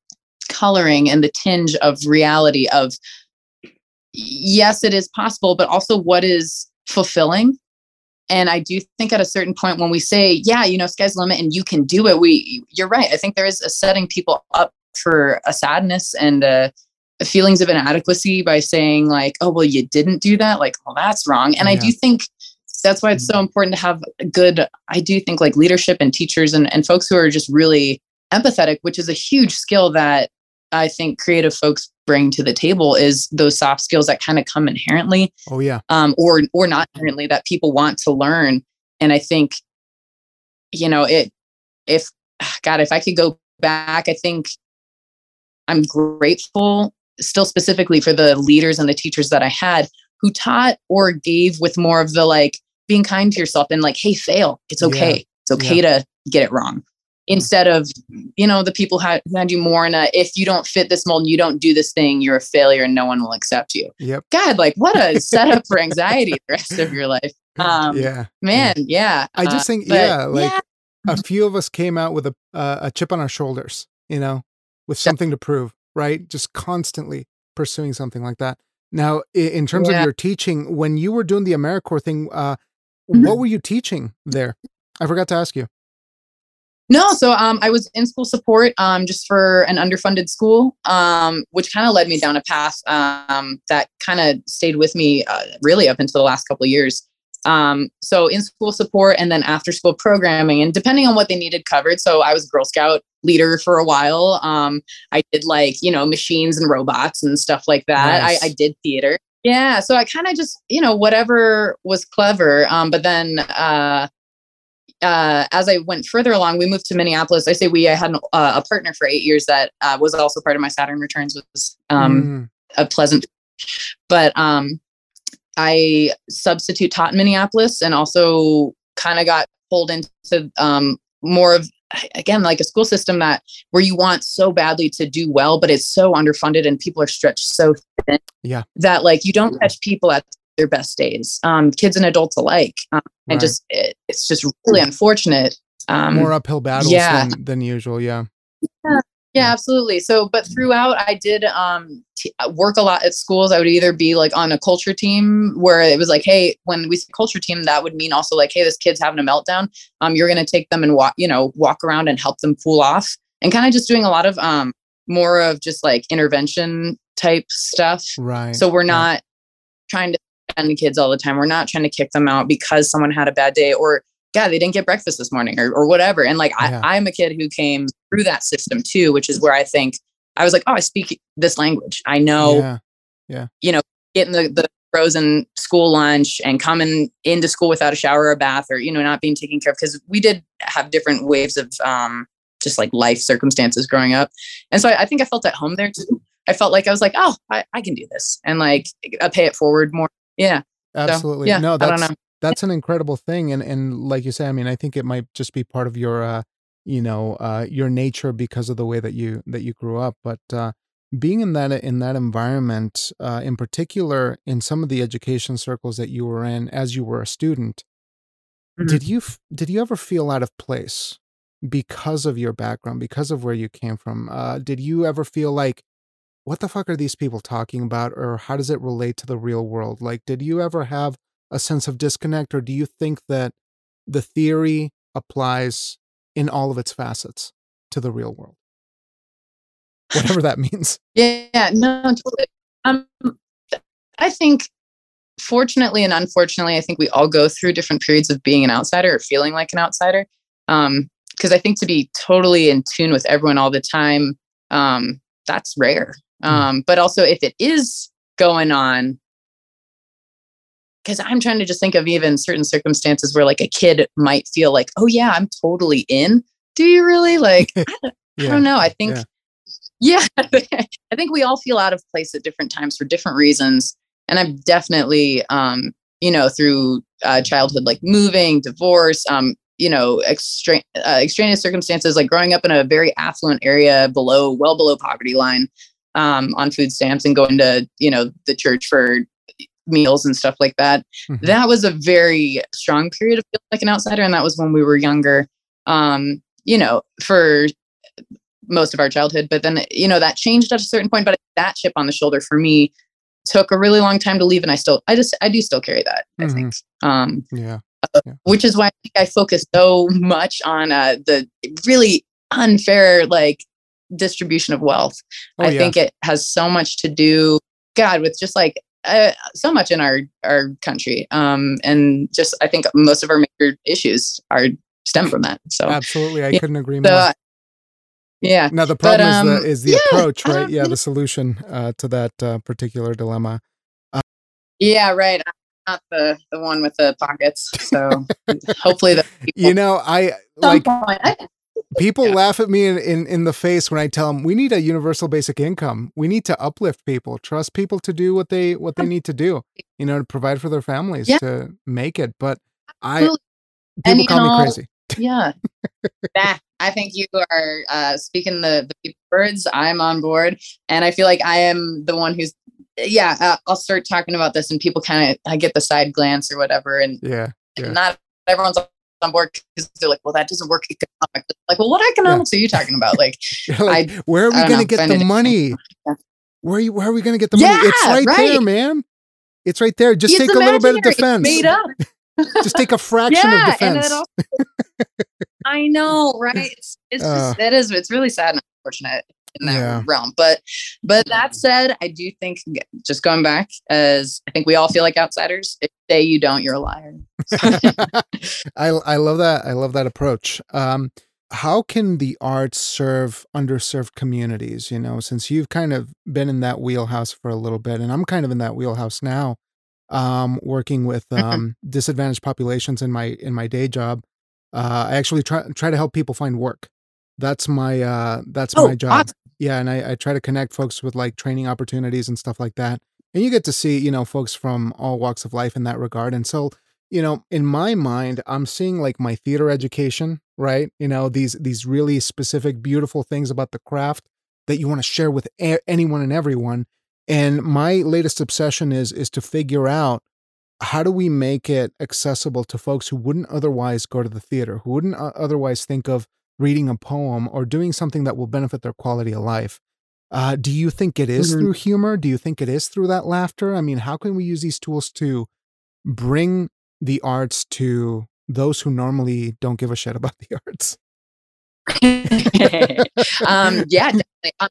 coloring and the tinge of reality of yes, it is possible, but also what is fulfilling. And I do think at a certain point when we say, yeah, you know, sky's the limit and you can do it, we you're right. I think there is a setting people up for a sadness and uh feelings of inadequacy by saying like, oh well, you didn't do that. Like, well, that's wrong. And I do think that's why it's so important to have a good i do think like leadership and teachers and, and folks who are just really empathetic which is a huge skill that i think creative folks bring to the table is those soft skills that kind of come inherently oh yeah. um, or or not inherently that people want to learn. And i think you know it if god if i could go back i think i'm grateful still specifically for the leaders and the teachers that i had who taught or gave with more of the like being kind to yourself and like hey fail. It's okay. It's okay to get it wrong instead of you know the people had, who had you more in a if you don't fit this mold and you don't do this thing you're a failure and no one will accept you. Yep. God like what a [LAUGHS] setup for anxiety the rest of your life. Um yeah. man yeah i uh, just think yeah like yeah, a few of us came out with a uh, a chip on our shoulders you know with something to prove right? Just constantly pursuing something like that. Now in terms of your teaching when you were doing the americorps thing uh what were you teaching there? I forgot to ask you No, so um, I was in school support um, just for an underfunded school, um, which kind of led me down a path um, that kind of stayed with me uh, really up until the last couple of years. Um, so in school support and then after school programming, and depending on what they needed covered. So I was Girl Scout leader for a while. Um, I did like you know machines and robots and stuff like that. Nice. I, I did theater. Yeah, so I kind of just you know whatever was clever. Um, but then uh, uh, as I went further along, we moved to Minneapolis. I say we, I had an, uh, a partner for eight years that uh, was also part of my Saturn returns was um, Mm, a pleasant, but um, I substitute taught in Minneapolis and also kind of got pulled into um, more of, again, like a school system that where you want so badly to do well, but it's so underfunded and people are stretched so thin Yeah. that like you don't catch people at their best days, um, kids and adults alike. Um, and just, it, it's just really unfortunate. Um, more uphill battles yeah. than, than usual yeah yeah, absolutely. So, but throughout, I did um, t- work a lot at schools. I would either be like on a culture team where it was like, hey, when we say culture team, that would mean also like, hey, this kid's having a meltdown. Um, you're going to take them and walk, you know, walk around and help them cool off, and kind of just doing a lot of um, more of just like intervention type stuff. right So we're right. not trying to send kids all the time. We're not trying to kick them out because someone had a bad day or yeah, they didn't get breakfast this morning or, or whatever. And like Yeah. I, I'm a kid who came through that system too, which is where I think I was like, oh, I speak this language. I know, yeah yeah. you know, getting the, the frozen school lunch and coming into school without a shower or a bath or, you know, not being taken care of. Cause we did have different waves of um just like life circumstances growing up. And so I, I think I felt at home there too. I felt like I was like, oh, I, I can do this and like I pay it forward more. Yeah. absolutely yeah, no I don't that's know. that's an incredible thing and and like you say i mean i think it might just be part of your uh you know uh your nature because of the way that you that you grew up but uh being in that in that environment uh in particular in some of the education circles that you were in as you were a student Mhm. did you f- did you ever feel out of place because of your background, because of where you came from. Uh, did you ever feel like, what the fuck are these people talking about, or how does it relate to the real world? Like, did you ever have a sense of disconnect, or do you think that the theory applies in all of its facets to the real world? Whatever that [LAUGHS] means. Yeah, no. Um, I think fortunately and unfortunately, I think we all go through different periods of being an outsider or feeling like an outsider. Um, because I think to be totally in tune with everyone all the time, um, that's rare. Hmm. Um, but also if it is going on, because I'm trying to just think of even certain circumstances where like a kid might feel like, oh yeah, I'm totally in. Do you really like? [LAUGHS] I don't, yeah. I don't know. I think, yeah, yeah [LAUGHS] I think we all feel out of place at different times for different reasons. And I'm definitely, um, you know, through uh, childhood, like moving, divorce, um, you know, extra- uh, extraneous circumstances, like growing up in a very affluent area below, well below poverty line, um, on food stamps and going to, you know, the church for meals and stuff like that. Mm-hmm. That was a very strong period of feeling like an outsider. And that was when we were younger, um, you know, for most of our childhood. But then, you know, that changed at a certain point. But that chip on the shoulder for me took a really long time to leave. And I still, I just, I do still carry that, mm-hmm. I think. Um, yeah. Uh, yeah. Which is why I think I focus so much on uh, the really unfair, like, distribution of wealth. Oh, I yeah. think it has so much to do, God, with just like uh, so much in our our country, um, and just I think most of our major issues are stem from that. So absolutely, I yeah. couldn't agree more. So, yeah. Now the problem but, um, is the is the yeah, approach, right? yeah, the solution uh, to that uh, particular dilemma. Uh, yeah, right. I'm not the the one with the pockets. So [LAUGHS] hopefully, the you know, I like. Point, I, people yeah. laugh at me in, in, in the face when I tell them we need a universal basic income. We need to uplift people, trust people to do what they what they need to do, you know, to provide for their families yeah. to make it. But I people and, call know, me crazy. Yeah. [LAUGHS] nah, I think you are uh, speaking the, the words. I'm on board. And I feel like I am the one who's, yeah, uh, I'll start talking about this and people kind of, I get the side glance or whatever. And yeah, yeah. not everyone's on board because they're like, well, that doesn't work economically. Like, well, what economics yeah. are you talking about? Like, [LAUGHS] like I, where are we going to get the money? Where are, you, where are we going to get the money? it's right, right, there, man. It's right there. Just it's take a little bit of defense. made up. [LAUGHS] Just take a fraction yeah, of defense. Also, [LAUGHS] I know, right? It's, it's uh, just, it is, it's really sad and unfortunate in that yeah. realm. But but that said, I do think just going back as I think we all feel like outsiders. If say you don't, you're a liar. [LAUGHS] I I love that. I love that approach. Um, how can the arts serve underserved communities? You know, since you've kind of been in that wheelhouse for a little bit, and I'm kind of in that wheelhouse now, um, working with mm-hmm. [LAUGHS] um, disadvantaged populations in my in my day job. Uh, I actually try try to help people find work. That's my uh, that's oh, my job. Awesome. Yeah, and I, I try to connect folks with like training opportunities and stuff like that. And you get to see, you know, folks from all walks of life in that regard. And so, you know, in my mind, I'm seeing like my theater education, right? You know, these these really specific, beautiful things about the craft that you want to share with a- anyone and everyone. And my latest obsession is is to figure out how do we make it accessible to folks who wouldn't otherwise go to the theater, who wouldn't otherwise think of reading a poem or doing something that will benefit their quality of life. Uh, do you think it is mm-hmm. through humor? Do you think it is through that laughter? I mean, how can we use these tools to bring the arts to those who normally don't give a shit about the arts? [LAUGHS] um, yeah, [LAUGHS] definitely. Um,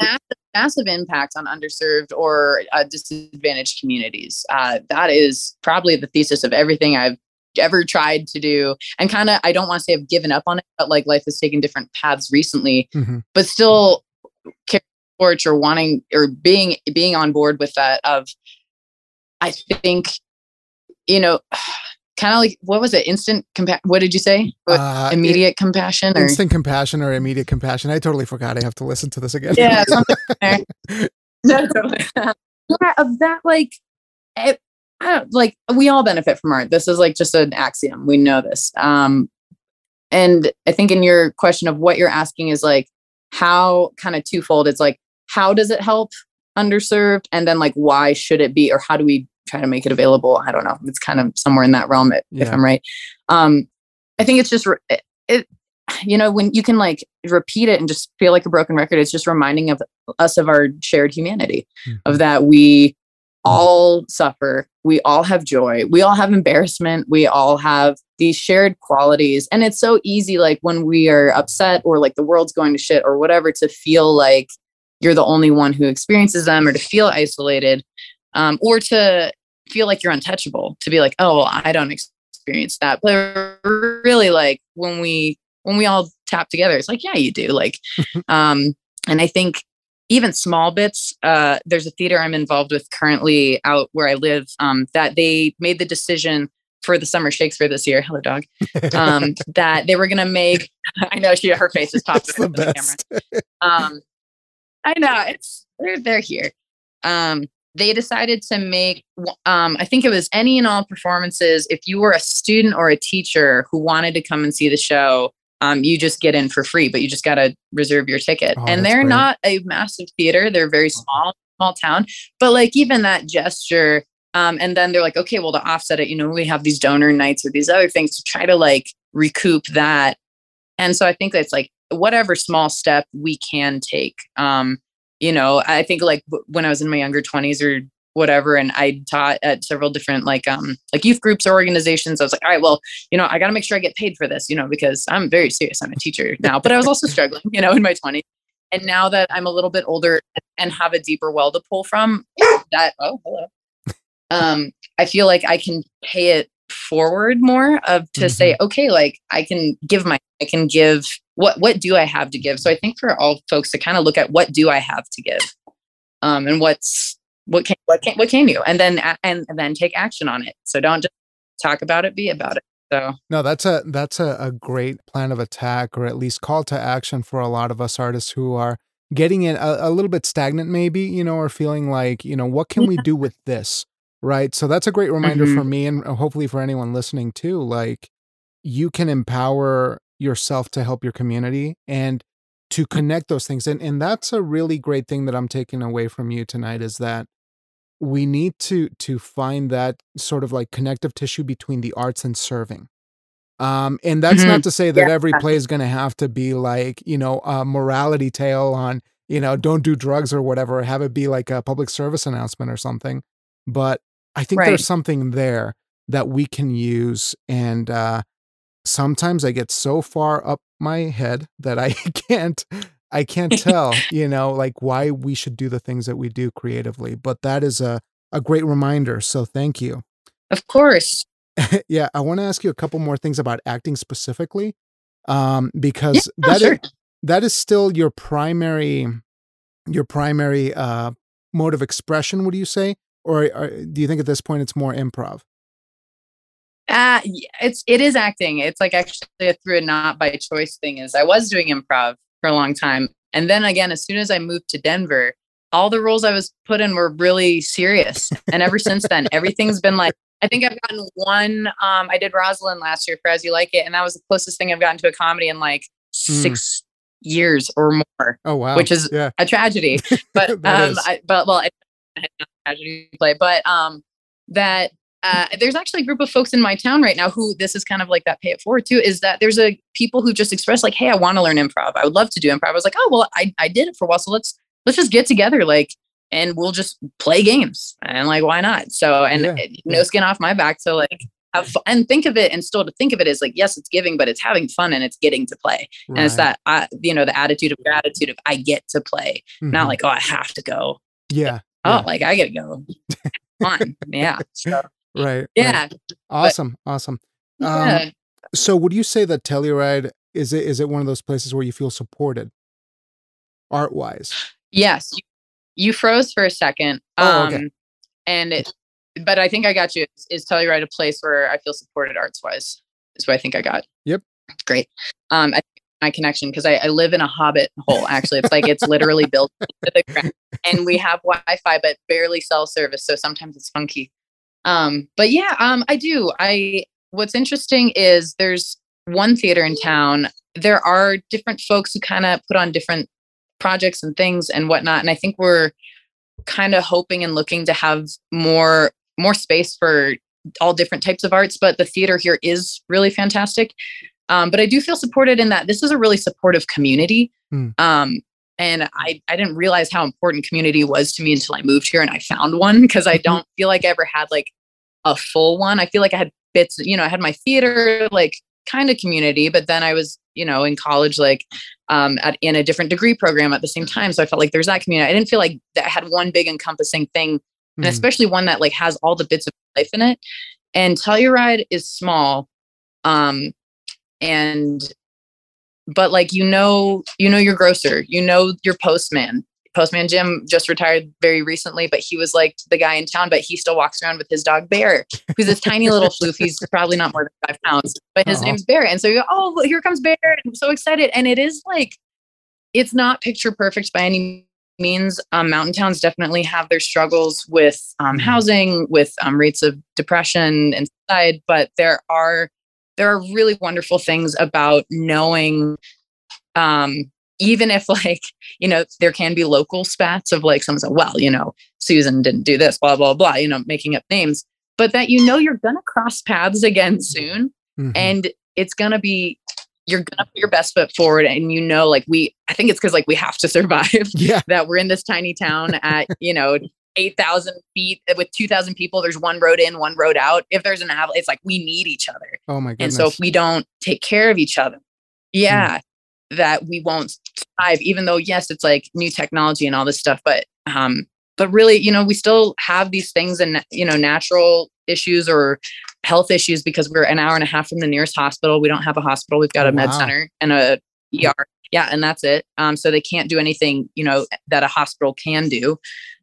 massive, massive impact on underserved or uh, disadvantaged communities. Uh, that is probably the thesis of everything I've ever tried to do. And kind of i don't want to say i've given up on it but like life has taken different paths recently. Mm-hmm. but still torch or wanting or being being on board with that of i think you know [SIGHS] kind of like what was it? Instant compa- what did you say? Uh, immediate it, compassion or instant compassion or immediate compassion? I totally forgot. I have to listen to this again. Yeah [LAUGHS] no, totally. [LAUGHS] yeah of that like it, I don't like we all benefit from art. This is like just an axiom. We know this. Um, and I think in your question of what you're asking is like how kind of twofold. It's like how does it help underserved, and then like why should it be, or how do we try to make it available? I don't know. It's kind of somewhere in that realm, if, yeah. if I'm right. Um, I think it's just it, it you know, when you can like repeat it and just feel like a broken record, it's just reminding of us of our shared humanity, mm-hmm. of that we all suffer, we all have joy, we all have embarrassment, we all have these shared qualities. And it's so easy, like when we are upset or like the world's going to shit or whatever, to feel like you're the only one who experiences them or to feel isolated um, or to feel like you're untouchable, to be like, oh, well, I don't experience that. But really, like when we when we all tap together, it's like, yeah, you do. Like, [LAUGHS] um, and I think even small bits. Uh, there's a theater I'm involved with currently out where I live um, that they made the decision for the summer Shakespeare this year. Hello, dog. [LAUGHS] Um, that they were going to make. [LAUGHS] I know she her face is popping the, the camera. [LAUGHS] Um, I know it's they're they're here. Um, they decided to make um, i think it was any and all performances if you were a student or a teacher who wanted to come and see the show um, you just get in for free, but you just got to reserve your ticket. Oh, and they're great. not a massive theater; they're very small, small town. But like even that gesture, um, and then they're like, okay, well to offset it, you know, we have these donor nights or these other things to try to like recoup that. And so I think that's like whatever small step we can take. Um, you know, I think like when I was in my younger 20s or whatever and i taught at several different like um like youth groups or organizations. I was like all right well you know i got to make sure i get paid for this you know because i'm very serious. I'm a teacher now but i was also struggling you know in my 20s and now that i'm a little bit older and have a deeper well to pull from that oh hello. Um i feel like i can pay it forward more of to mm-hmm. say okay like i can give my i can give what what do i have to give? So i think for all folks to kind of look at what do i have to give um and what's what can what can what can you? And then and, and then take action on it. So don't just talk about it be about it. So no that's a that's a, a great plan of attack or at least call to action for a lot of us artists who are getting in a, a little bit stagnant maybe you know or feeling like you know what can we do with this right? So that's a great reminder mm-hmm. for me and hopefully for anyone listening too like you can empower yourself to help your community and to connect those things and and that's a really great thing that I'm taking away from you tonight is that we need to to find that sort of like connective tissue between the arts and serving um, and that's mm-hmm. not to say that yeah. every play is going to have to be like you know a morality tale on you know don't do drugs or whatever have it be like a public service announcement or something but i think right. there's something there that we can use and uh sometimes I get so far up my head that I [LAUGHS] can't I can't tell, [LAUGHS] you know, like why we should do the things that we do creatively. But that is a a great reminder. So thank you. Of course. [LAUGHS] yeah, I want to ask you a couple more things about acting specifically. Um, because yeah, that sure. is, that is still your primary your primary uh mode of expression, would you say? Or, or do you think at this point it's more improv? Uh, it's it is acting. It's like actually a through a not by choice thing. Is I was doing improv for a long time, and then again, as soon as I moved to Denver, all the roles I was put in were really serious. And ever since then, [LAUGHS] everything's been like. I think I've gotten one. Um, I did Rosalind last year for As You Like It, and that was the closest thing I've gotten to a comedy in like mm. six years or more. Oh wow! Which is yeah. a tragedy. [LAUGHS] But um, I, but well, I had a tragedy play, but um, that uh, there's actually a group of folks in my town right now who this is kind of like that pay it forward too is that there's a people who just express like hey i want to learn improv i would love to do improv i was like oh well I, I did it for a while so let's let's just get together like and we'll just play games and like why not so and yeah, no yeah. skin off my back so like have fun and think of it and still to think of it as like yes it's giving but it's having fun and it's getting to play right. and it's that uh, you know the attitude of gratitude of i get to play mm-hmm. not like oh i have to go yeah oh yeah. like i gotta go fun yeah so Right. Yeah. Right. Awesome. But, awesome. Um, yeah. So would you say that Telluride is it is it one of those places where you feel supported art wise? Yes. You, you, froze for a second. Oh, okay. Um, and it but I think I got you. Is, is Telluride a place where I feel supported arts wise? Is what I think I got. Yep. Great. Um, I, my connection because I, I, live in a hobbit hole. Actually, it's like it's literally built into the ground, and we have Wi-Fi but barely cell service, so sometimes it's funky. Um, but yeah, um, I do. I what's interesting is there's one theater in town. There are different folks who kind of put on different projects and things and whatnot. And I think we're kind of hoping and looking to have more more space for all different types of arts. But the theater here is really fantastic. Um, but I do feel supported in that this is a really supportive community. Mm. Um, and I, I didn't realize how important community was to me until I moved here and I found one because I Mm-hmm. don't feel like I ever had like a full one. I feel like I had bits, you know, I had my theater like kind of community, but then I was, you know, in college, like um, at, in a different degree program at the same time. So I felt like there's that community. I didn't feel like that I had one big encompassing thing and Mhm. especially one that like has all the bits of life in it. And Telluride is small, um, and but like you know, you know your grocer, you know your postman. Postman Jim just retired very recently, but he was like the guy in town, but he still walks around with his dog Bear, who's this tiny little [LAUGHS] floof. He's probably not more than five pounds, but his Aw. name's Bear. And so you go, oh, here comes Bear. And I'm so excited. And it is like, it's not picture perfect by any means. Um, mountain towns definitely have their struggles with um, Mhm. housing, with um, rates of depression and suicide, but there are there are really wonderful things about knowing um, even if [LAUGHS] like you know there can be local spats of like someone said well you know susan didn't do this blah blah blah you know making up names but that you know you're gonna cross paths again soon Mhm. and it's gonna be you're gonna put your best foot forward and you know like we i think it's because like we have to [LAUGHS] survive yeah. that we're in this tiny town at you know 8000 feet with 2000 people there's one road in one road out if there's an avalanche it's like we need each other Oh my god. and so if we don't take care of each other, yeah, that we won't survive, even though yes, it's like new technology and all this stuff, but um, but really, you know, we still have these things and you know, natural issues or health issues because we're an hour and a half from the nearest hospital. We don't have a hospital, we've got Oh, a med wow. center and a ER. Yeah, and that's it. Um, so they can't do anything, you know, that a hospital can do.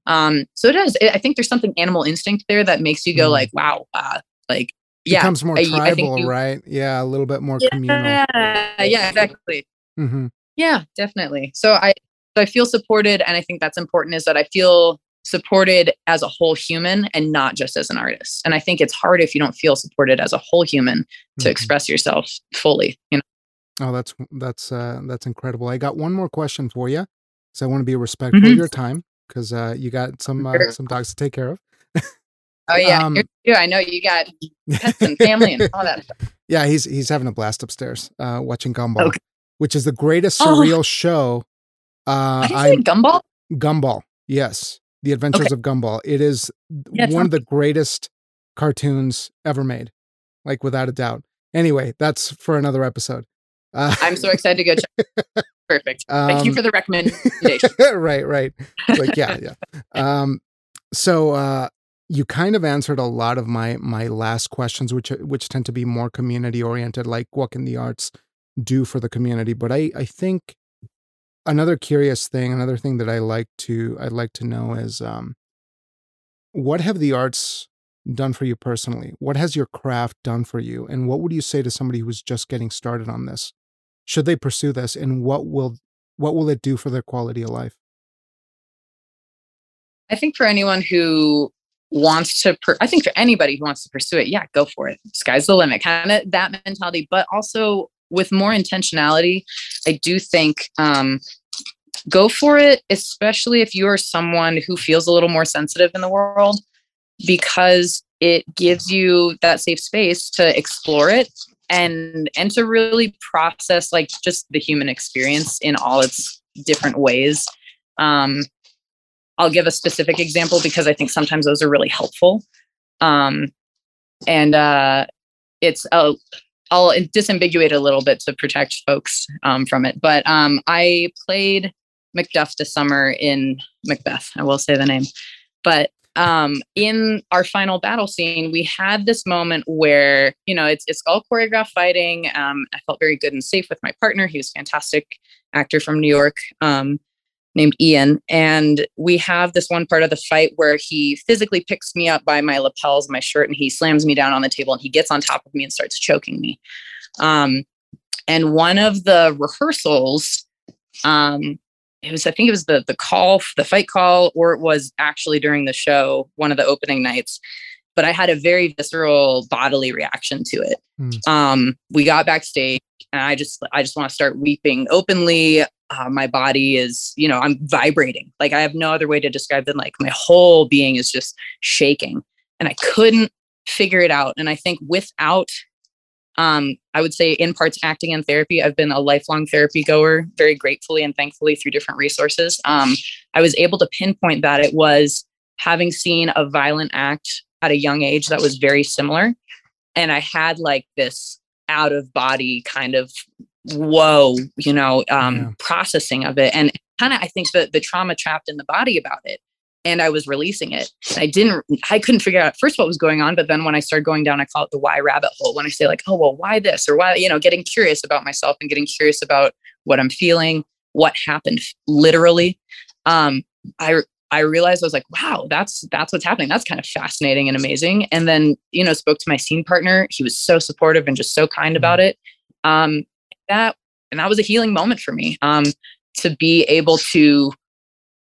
Um, so it is. I think there's something animal instinct there that makes you go Mm. like, wow, uh, like yeah, becomes more I- I tribal, you- right? Yeah, a little bit more communal. yeah, yeah, exactly. hmm Yeah, definitely. So I so I feel supported and I think that's important is that I feel supported as a whole human and not just as an artist. And I think it's hard if you don't feel supported as a whole human to Mhm. express yourself fully, you know. Oh, that's that's uh, that's incredible. I got one more question for you, so I want to be respectful of Mhm. your time because uh, you got some uh, some dogs to take care of. Oh yeah, [LAUGHS] Um, I know you got pets and family and all that stuff. [LAUGHS] Yeah, he's he's having a blast upstairs, uh, watching Gumball, Okay. which is the greatest Oh. surreal show. Uh, I didn't I say gumball. Gumball, yes, the Adventures of Gumball. It is Yeah, one of the greatest cartoons ever made, like without a doubt. Anyway, that's for another episode. Uh, I'm so excited to go [LAUGHS] check. Perfect. Thank you um, for the [LAUGHS] recommendation. right, right. Like, yeah, [LAUGHS] yeah. Um, so uh, you kind of answered a lot of my my last questions, which which tend to be more community oriented, like what can the arts do for the community? But I I think another curious thing, another thing that I like to I'd like to know is um, what have the arts done for you personally? What has your craft done for you? And what would you say to somebody who's just getting started on this? Should they pursue this, and what will what will it do for their quality of life? I think for anyone who wants to, per- I think for anybody who wants to pursue it, yeah, go for it. Sky's the limit, kind of that mentality, but also with more intentionality. I do think um, go for it, especially if you are someone who feels a little more sensitive in the world, because it gives you that safe space to explore it and and to really process like just the human experience in all its different ways. Um, I'll give a specific example because I think sometimes those are really helpful. Um, and uh, it's uh, I'll disambiguate a little bit to protect folks um, from it. But um, I played Macduff this summer in Macbeth. I will say the name, but um, in our final battle scene, we had this moment where you know it's it's all choreographed fighting. Um, I felt very good and safe with my partner. He was a fantastic actor from New York. Um, named Ian. And we have this one part of the fight where he physically picks me up by my lapels my shirt and he slams me down on the table and he gets on top of me and starts choking me. Um, and one of the rehearsals, um, it was, I think it was the the call, the fight call, or it was actually during the show, one of the opening nights. But I had a very visceral bodily reaction to it. Mm. Um, we got backstage and I just I just want to start weeping openly uh, my body is you know i'm vibrating like i have no other way to describe than like my whole being is just shaking and i couldn't figure it out and i think without Um, I would say in parts acting and therapy. I've been a lifelong therapy goer, very gratefully and thankfully through different resources. Um, I was able to pinpoint that it was having seen a violent act at a young age that was very similar. And I had like this out of body kind of whoa, you know, um, yeah. processing of it. And kind of, I think that the trauma trapped in the body about it. And I was releasing it. I didn't, I couldn't figure out first what was going on. But then when I started going down, I call it the why rabbit hole. When I say, like, oh, well, why this or why, you know, getting curious about myself and getting curious about what I'm feeling, what happened literally. Um, I I realized I was like, wow, that's that's what's happening. That's kind of fascinating and amazing. And then, you know, spoke to my scene partner. He was so supportive and just so kind about mm-hmm. it. Um, that and that was a healing moment for me. Um, to be able to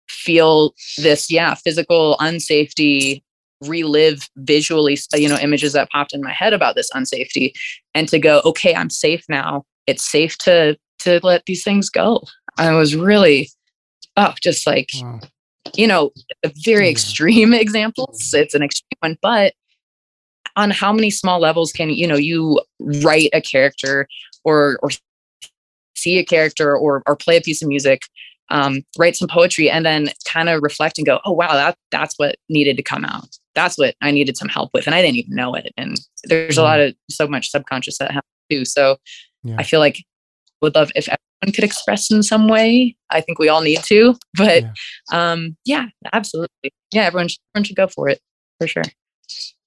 feel this, yeah, physical unsafety, relive visually, you know, images that popped in my head about this unsafety, and to go, okay, I'm safe now. It's safe to to let these things go. I was really, oh, just like. Wow you know, very extreme [LAUGHS] examples. It's an extreme one, but on how many small levels can you know you write a character or or see a character or or play a piece of music, um, write some poetry, and then kind of reflect and go, oh wow, that that's what needed to come out. That's what I needed some help with, and I didn't even know it. And there's a lot of so much subconscious that happens too. So yeah. I feel like would love if everyone could express in some way. I think we all need to, [LAUGHS] but yeah, um, yeah absolutely. Yeah, everyone should, everyone should go for it for sure.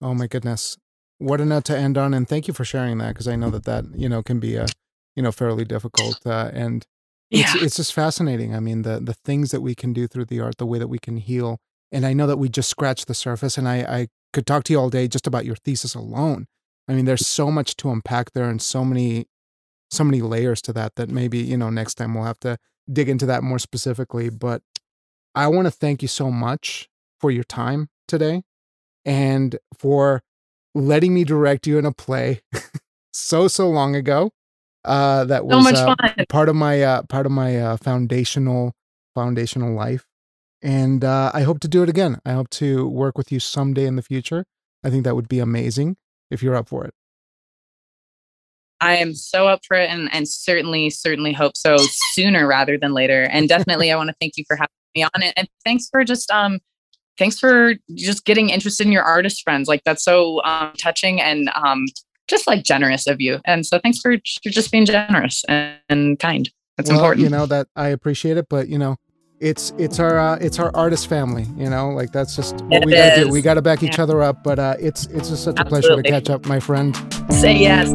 Oh my goodness. What a note to end on. And thank you for sharing that. Cause I know that that, you know, can be a, you know, fairly difficult. Uh, and it's, yeah. it's just fascinating. I mean, the, the things that we can do through the art, the way that we can heal. And I know that we just scratched the surface and I, I could talk to you all day just about your thesis alone. I mean, there's so much to unpack there and so many so many layers to that that maybe you know next time we'll have to dig into that more specifically but i want to thank you so much for your time today and for letting me direct you in a play [LAUGHS] so so long ago uh that was so uh, part of my uh part of my uh foundational foundational life and uh i hope to do it again i hope to work with you someday in the future i think that would be amazing if you're up for it I am so up for it and, and certainly, certainly hope so sooner rather than later. And definitely I want to thank you for having me on it. And thanks for just um thanks for just getting interested in your artist friends. Like that's so um, touching and um just like generous of you. And so thanks for, for just being generous and, and kind. That's well, important. You know, that I appreciate it, but you know, it's it's our uh, it's our artist family you know like that's just what it we gotta is. do we gotta back yeah. each other up but uh it's it's just such Absolutely. a pleasure to catch up my friend say yes